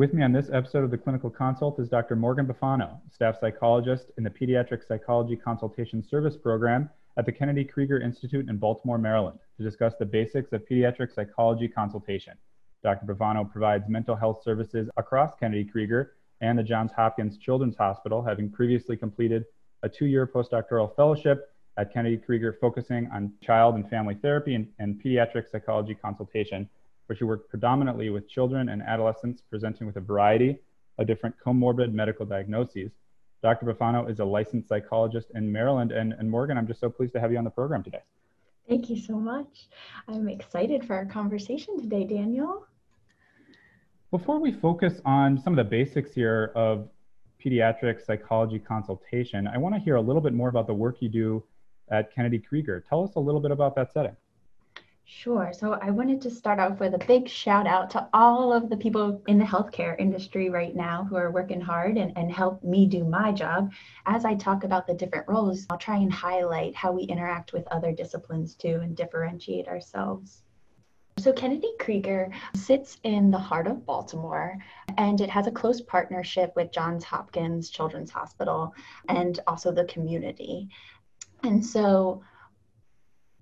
With me on this episode of the Clinical Consult is Dr. Morgan Bifano, staff psychologist in the Pediatric Psychology Consultation Service Program at the Kennedy Krieger Institute in Baltimore, Maryland, to discuss the basics of pediatric psychology consultation. Dr. Bifano provides mental health services across Kennedy Krieger and the Johns Hopkins Children's Hospital, having previously completed a two year postdoctoral fellowship at Kennedy Krieger focusing on child and family therapy and, and pediatric psychology consultation where she worked predominantly with children and adolescents presenting with a variety of different comorbid medical diagnoses. Dr. Bifano is a licensed psychologist in Maryland. And, and Morgan, I'm just so pleased to have you on the program today. Thank you so much. I'm excited for our conversation today, Daniel. Before we focus on some of the basics here of pediatric psychology consultation, I want to hear a little bit more about the work you do at Kennedy Krieger. Tell us a little bit about that setting. Sure. So I wanted to start off with a big shout out to all of the people in the healthcare industry right now who are working hard and, and help me do my job. As I talk about the different roles, I'll try and highlight how we interact with other disciplines too and differentiate ourselves. So, Kennedy Krieger sits in the heart of Baltimore and it has a close partnership with Johns Hopkins Children's Hospital and also the community. And so,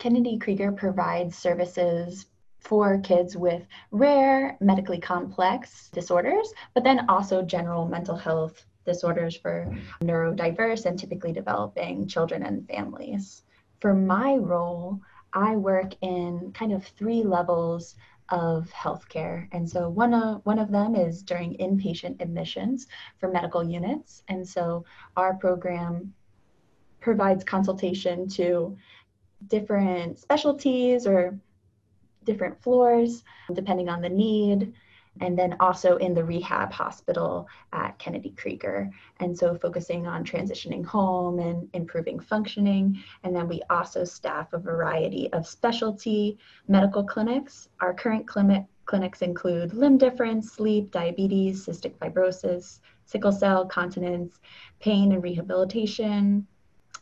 Kennedy Krieger provides services for kids with rare medically complex disorders, but then also general mental health disorders for neurodiverse and typically developing children and families. For my role, I work in kind of three levels of healthcare. And so one of one of them is during inpatient admissions for medical units. And so our program provides consultation to different specialties or different floors, depending on the need. And then also in the rehab hospital at Kennedy Krieger. And so focusing on transitioning home and improving functioning. And then we also staff a variety of specialty medical clinics. Our current clinic, clinics include limb difference, sleep, diabetes, cystic fibrosis, sickle cell, continence, pain and rehabilitation,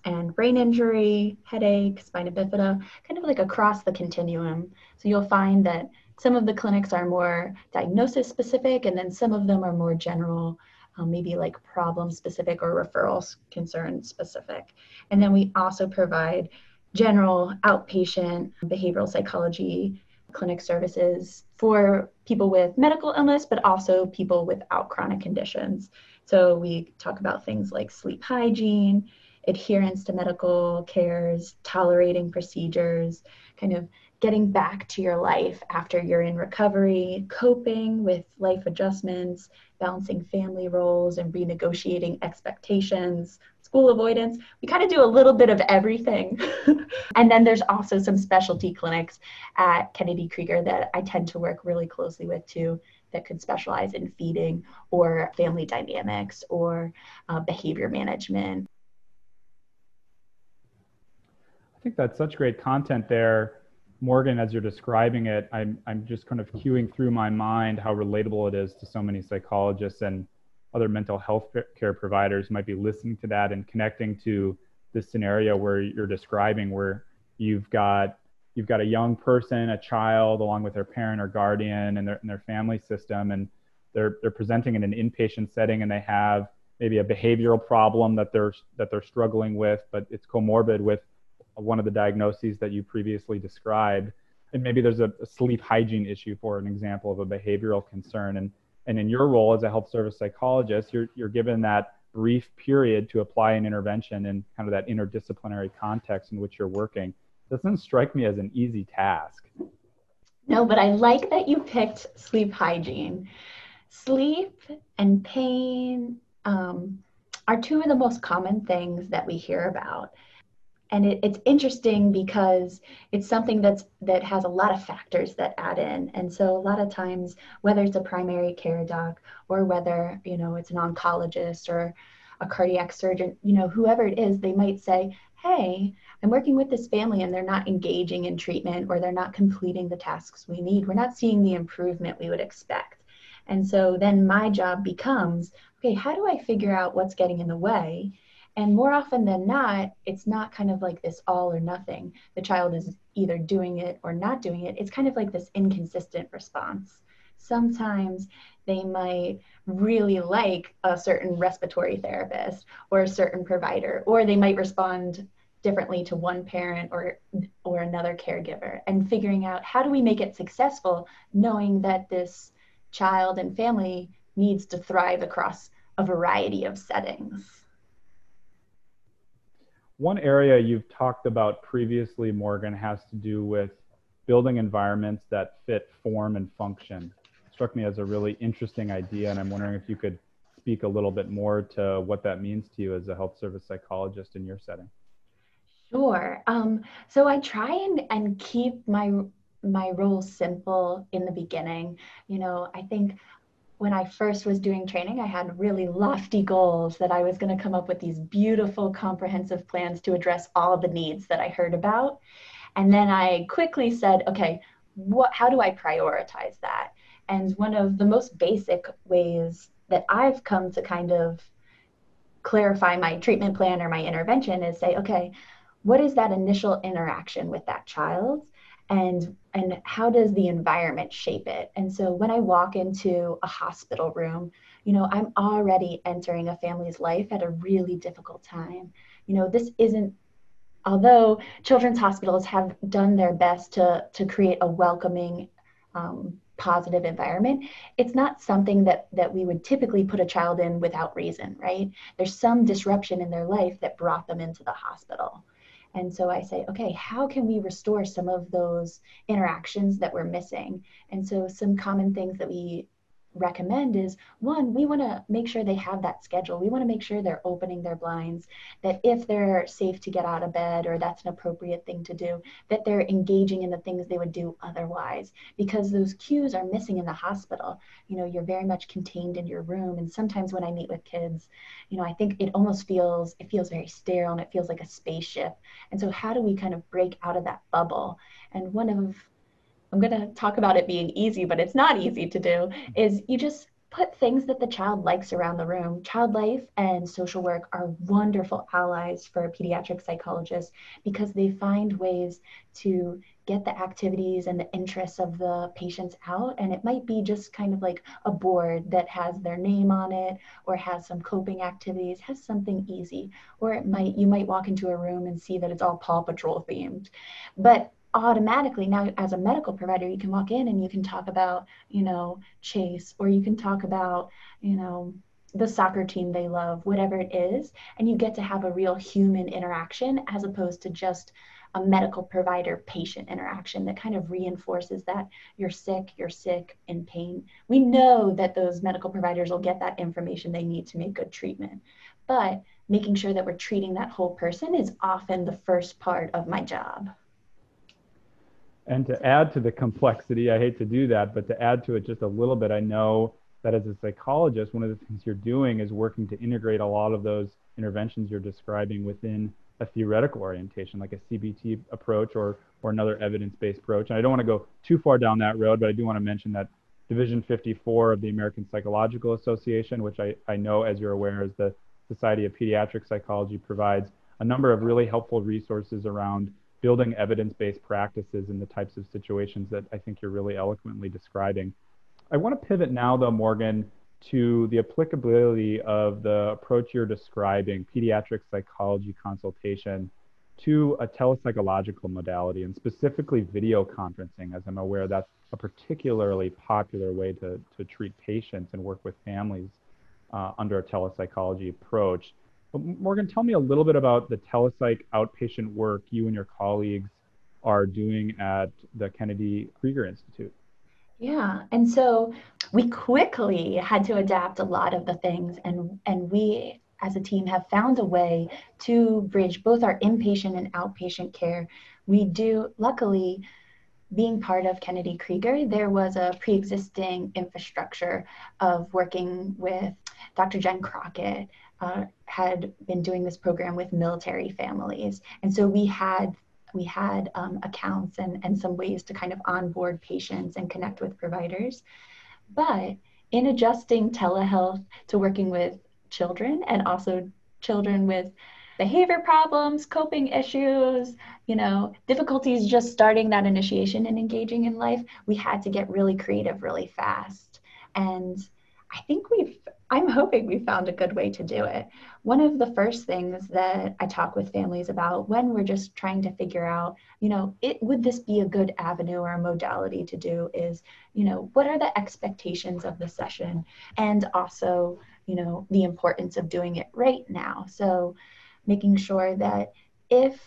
and brain injury, headache, spina bifida, kind of like across the continuum. So you'll find that some of the clinics are more diagnosis specific, and then some of them are more general, um, maybe like problem specific or referral concern specific. And then we also provide general outpatient behavioral psychology clinic services for people with medical illness, but also people without chronic conditions. So we talk about things like sleep hygiene, adherence to medical cares, tolerating procedures, kind of getting back to your life after you're in recovery, coping with life adjustments, balancing family roles, and renegotiating expectations, school avoidance. We kind of do a little bit of everything. and then there's also some specialty clinics at Kennedy Krieger that I tend to work really closely with too that could specialize in feeding or family dynamics or uh, behavior management I think that's such great content there. Morgan, as you're describing it, I'm, I'm just kind of queuing through my mind how relatable it is to so many psychologists and other mental health care providers might be listening to that and connecting to this scenario where you're describing where you've got you've got a young person, a child, along with their parent or guardian and their, and their family system, and they're they're presenting in an inpatient setting, and they have maybe a behavioral problem that they're that they're struggling with, but it's comorbid with one of the diagnoses that you previously described. And maybe there's a, a sleep hygiene issue, for an example of a behavioral concern. And, and in your role as a health service psychologist, you're, you're given that brief period to apply an intervention in kind of that interdisciplinary context in which you're working. Doesn't strike me as an easy task. No, but I like that you picked sleep hygiene. Sleep and pain um, are two of the most common things that we hear about and it, it's interesting because it's something that's that has a lot of factors that add in and so a lot of times whether it's a primary care doc or whether you know it's an oncologist or a cardiac surgeon you know whoever it is they might say hey i'm working with this family and they're not engaging in treatment or they're not completing the tasks we need we're not seeing the improvement we would expect and so then my job becomes okay, how do I figure out what's getting in the way? And more often than not, it's not kind of like this all or nothing. The child is either doing it or not doing it. It's kind of like this inconsistent response. Sometimes they might really like a certain respiratory therapist or a certain provider, or they might respond differently to one parent or or another caregiver and figuring out how do we make it successful knowing that this child and family needs to thrive across a variety of settings one area you've talked about previously, Morgan, has to do with building environments that fit form and function. It struck me as a really interesting idea, and I'm wondering if you could speak a little bit more to what that means to you as a health service psychologist in your setting. Sure. Um, so I try and, and keep my my role simple in the beginning. You know, I think when I first was doing training, I had really lofty goals that I was going to come up with these beautiful, comprehensive plans to address all the needs that I heard about. And then I quickly said, okay, what, how do I prioritize that? And one of the most basic ways that I've come to kind of clarify my treatment plan or my intervention is say, okay, what is that initial interaction with that child? And and how does the environment shape it? And so when i walk into a hospital room you know i'm already entering a family's life at a really difficult time. You know this isn't although children's hospitals have done their best to to create a welcoming um, positive environment it's not something that that we would typically put a child in without reason right? There's some disruption in their life that brought them into the hospital and so I say, okay, how can we restore some of those interactions that we're missing? And so some common things that we recommend is one, we want to make sure they have that schedule. We want to make sure they're opening their blinds, that if they're safe to get out of bed or that's an appropriate thing to do, that they're engaging in the things they would do otherwise, because those cues are missing in the hospital. You know, you're very much contained in your room. And sometimes when I meet with kids, you know, I think it almost feels, it feels very sterile and it feels like a spaceship. And so, how do we kind of break out of that bubble? And one of I'm going to talk about it being easy, but it's not easy to do, is you just put things that the child likes around the room. Child life and social work are wonderful allies for pediatric psychologists because they find ways to get the activities and the interests of the patients out. And it might be just kind of like a board that has their name on it or has some coping activities, has something easy. Or it might you might walk into a room and see that it's all Paw Patrol themed. But automatically now as a medical provider you can walk in and you can talk about you know chase or you can talk about you know the soccer team they love whatever it is and you get to have a real human interaction as opposed to just a medical provider patient interaction that kind of reinforces that you're sick you're sick in pain. We know that those medical providers will get that information they need to make good treatment but making sure that we're treating that whole person is often the first part of my job and to add to the complexity, I hate to do that, but to add to it just a little bit, I know that as a psychologist, one of the things you're doing is working to integrate a lot of those interventions you're describing within a theoretical orientation, like a CBT approach or, or another evidence-based approach. And I don't want to go too far down that road, but I do want to mention that Division 54 of the American Psychological Association, which I, I know, as you're aware, is the Society of Pediatric Psychology, provides a number of really helpful resources around building evidence-based practices in the types of situations that I think you're really eloquently describing. I want to pivot now, though, Morgan, to the applicability of the approach you're describing, pediatric psychology consultation, to a telepsychological modality, and specifically video conferencing, as I'm aware that's a particularly popular way to, to treat patients and work with families uh, under a telepsychology approach. Morgan, tell me a little bit about the telepsych outpatient work you and your colleagues are doing at the Kennedy Krieger Institute. Yeah, and so we quickly had to adapt a lot of the things, and and we as a team have found a way to bridge both our inpatient and outpatient care. We do luckily being part of Kennedy Krieger, there was a pre-existing infrastructure of working with Dr. Jen Crockett, uh, had been doing this program with military families. And so we had we had um, accounts and, and some ways to kind of onboard patients and connect with providers. But in adjusting telehealth to working with children and also children with behavior problems, coping issues, you know, difficulties just starting that initiation and engaging in life, we had to get really creative really fast. And I think we've, I'm hoping we found a good way to do it. One of the first things that I talk with families about when we're just trying to figure out, you know, it would this be a good avenue or a modality to do is, you know, what are the expectations of the session and also, you know, the importance of doing it right now. So making sure that if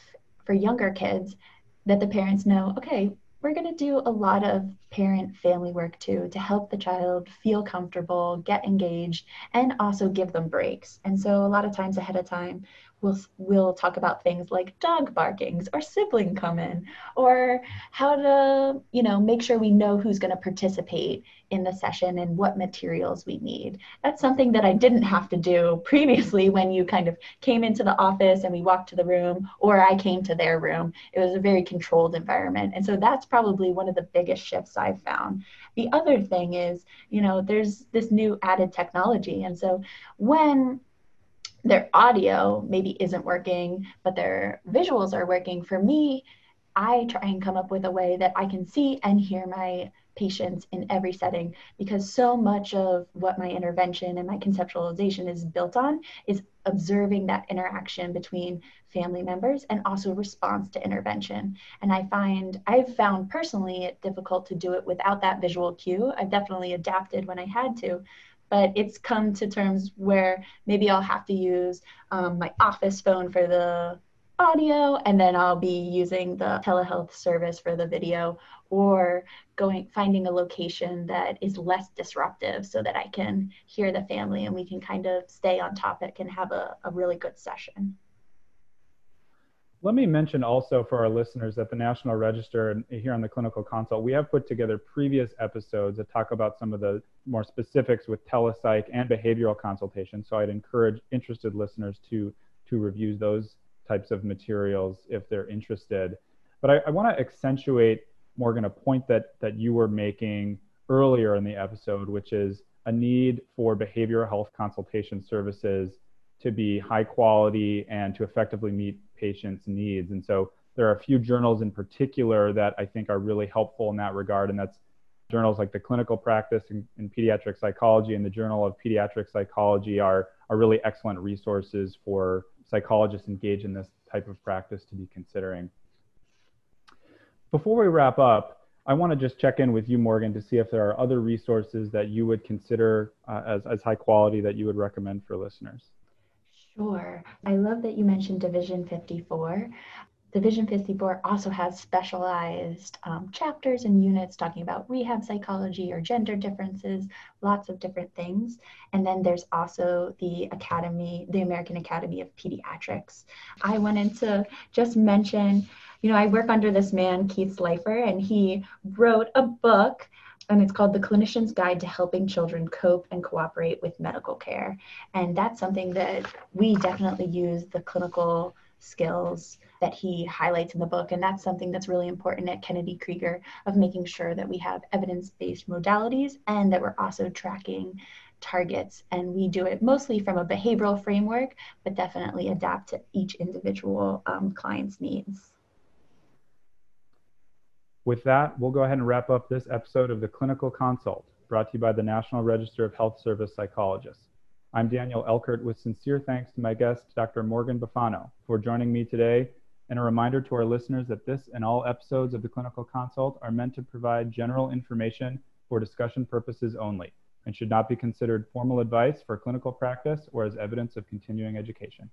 for younger kids that the parents know, okay, we're going to do a lot of parent family work too to help the child feel comfortable, get engaged, and also give them breaks. And so, a lot of times ahead of time, we'll we'll talk about things like dog barkings or sibling come in or how to you know make sure we know who's going to participate in the session and what materials we need. That's something that i didn't have to do previously when you kind of came into the office and we walked to the room or i came to their room. It was a very controlled environment. And so that's probably one of the biggest shifts i've found. The other thing is you know there's this new added technology. And so when their audio maybe isn't working, but their visuals are working. For me, I try and come up with a way that I can see and hear my patients in every setting because so much of what my intervention and my conceptualization is built on is observing that interaction between family members and also response to intervention. And I find I've found personally it difficult to do it without that visual cue. I've definitely adapted when I had to, but it's come to terms where maybe I'll have to use um, my office phone for the audio and then I'll be using the telehealth service for the video or going finding a location that is less disruptive so that I can hear the family and we can kind of stay on topic and have a, a really good session. Let me mention also for our listeners that the National Register here on the Clinical Consult, we have put together previous episodes that talk about some of the more specifics with telepsych and behavioral consultation. So I'd encourage interested listeners to, to review those types of materials if they're interested. But I, I want to accentuate, Morgan, a point that, that you were making earlier in the episode, which is a need for behavioral health consultation services to be high quality and to effectively meet patients' needs. And so there are a few journals in particular that I think are really helpful in that regard, and that's journals like the Clinical Practice in, in Pediatric Psychology and the Journal of Pediatric Psychology are, are really excellent resources for psychologists engaged in this type of practice to be considering. Before we wrap up, I want to just check in with you, Morgan, to see if there are other resources that you would consider uh, as, as high quality that you would recommend for listeners. Sure. I love that you mentioned Division 54. Division 54 also has specialized um, chapters and units talking about rehab psychology or gender differences, lots of different things. And then there's also the Academy, the American Academy of Pediatrics. I wanted to just mention, you know, I work under this man, Keith Slifer, and he wrote a book and it's called The Clinician's Guide to Helping Children Cope and Cooperate with Medical Care. And that's something that we definitely use the clinical skills that he highlights in the book. And that's something that's really important at Kennedy Krieger of making sure that we have evidence based modalities and that we're also tracking targets. And we do it mostly from a behavioral framework, but definitely adapt to each individual um, client's needs. With that, we'll go ahead and wrap up this episode of the Clinical Consult, brought to you by the National Register of Health Service Psychologists. I'm Daniel Elkert with sincere thanks to my guest, Dr. Morgan Bifano, for joining me today, and a reminder to our listeners that this and all episodes of the Clinical Consult are meant to provide general information for discussion purposes only and should not be considered formal advice for clinical practice or as evidence of continuing education.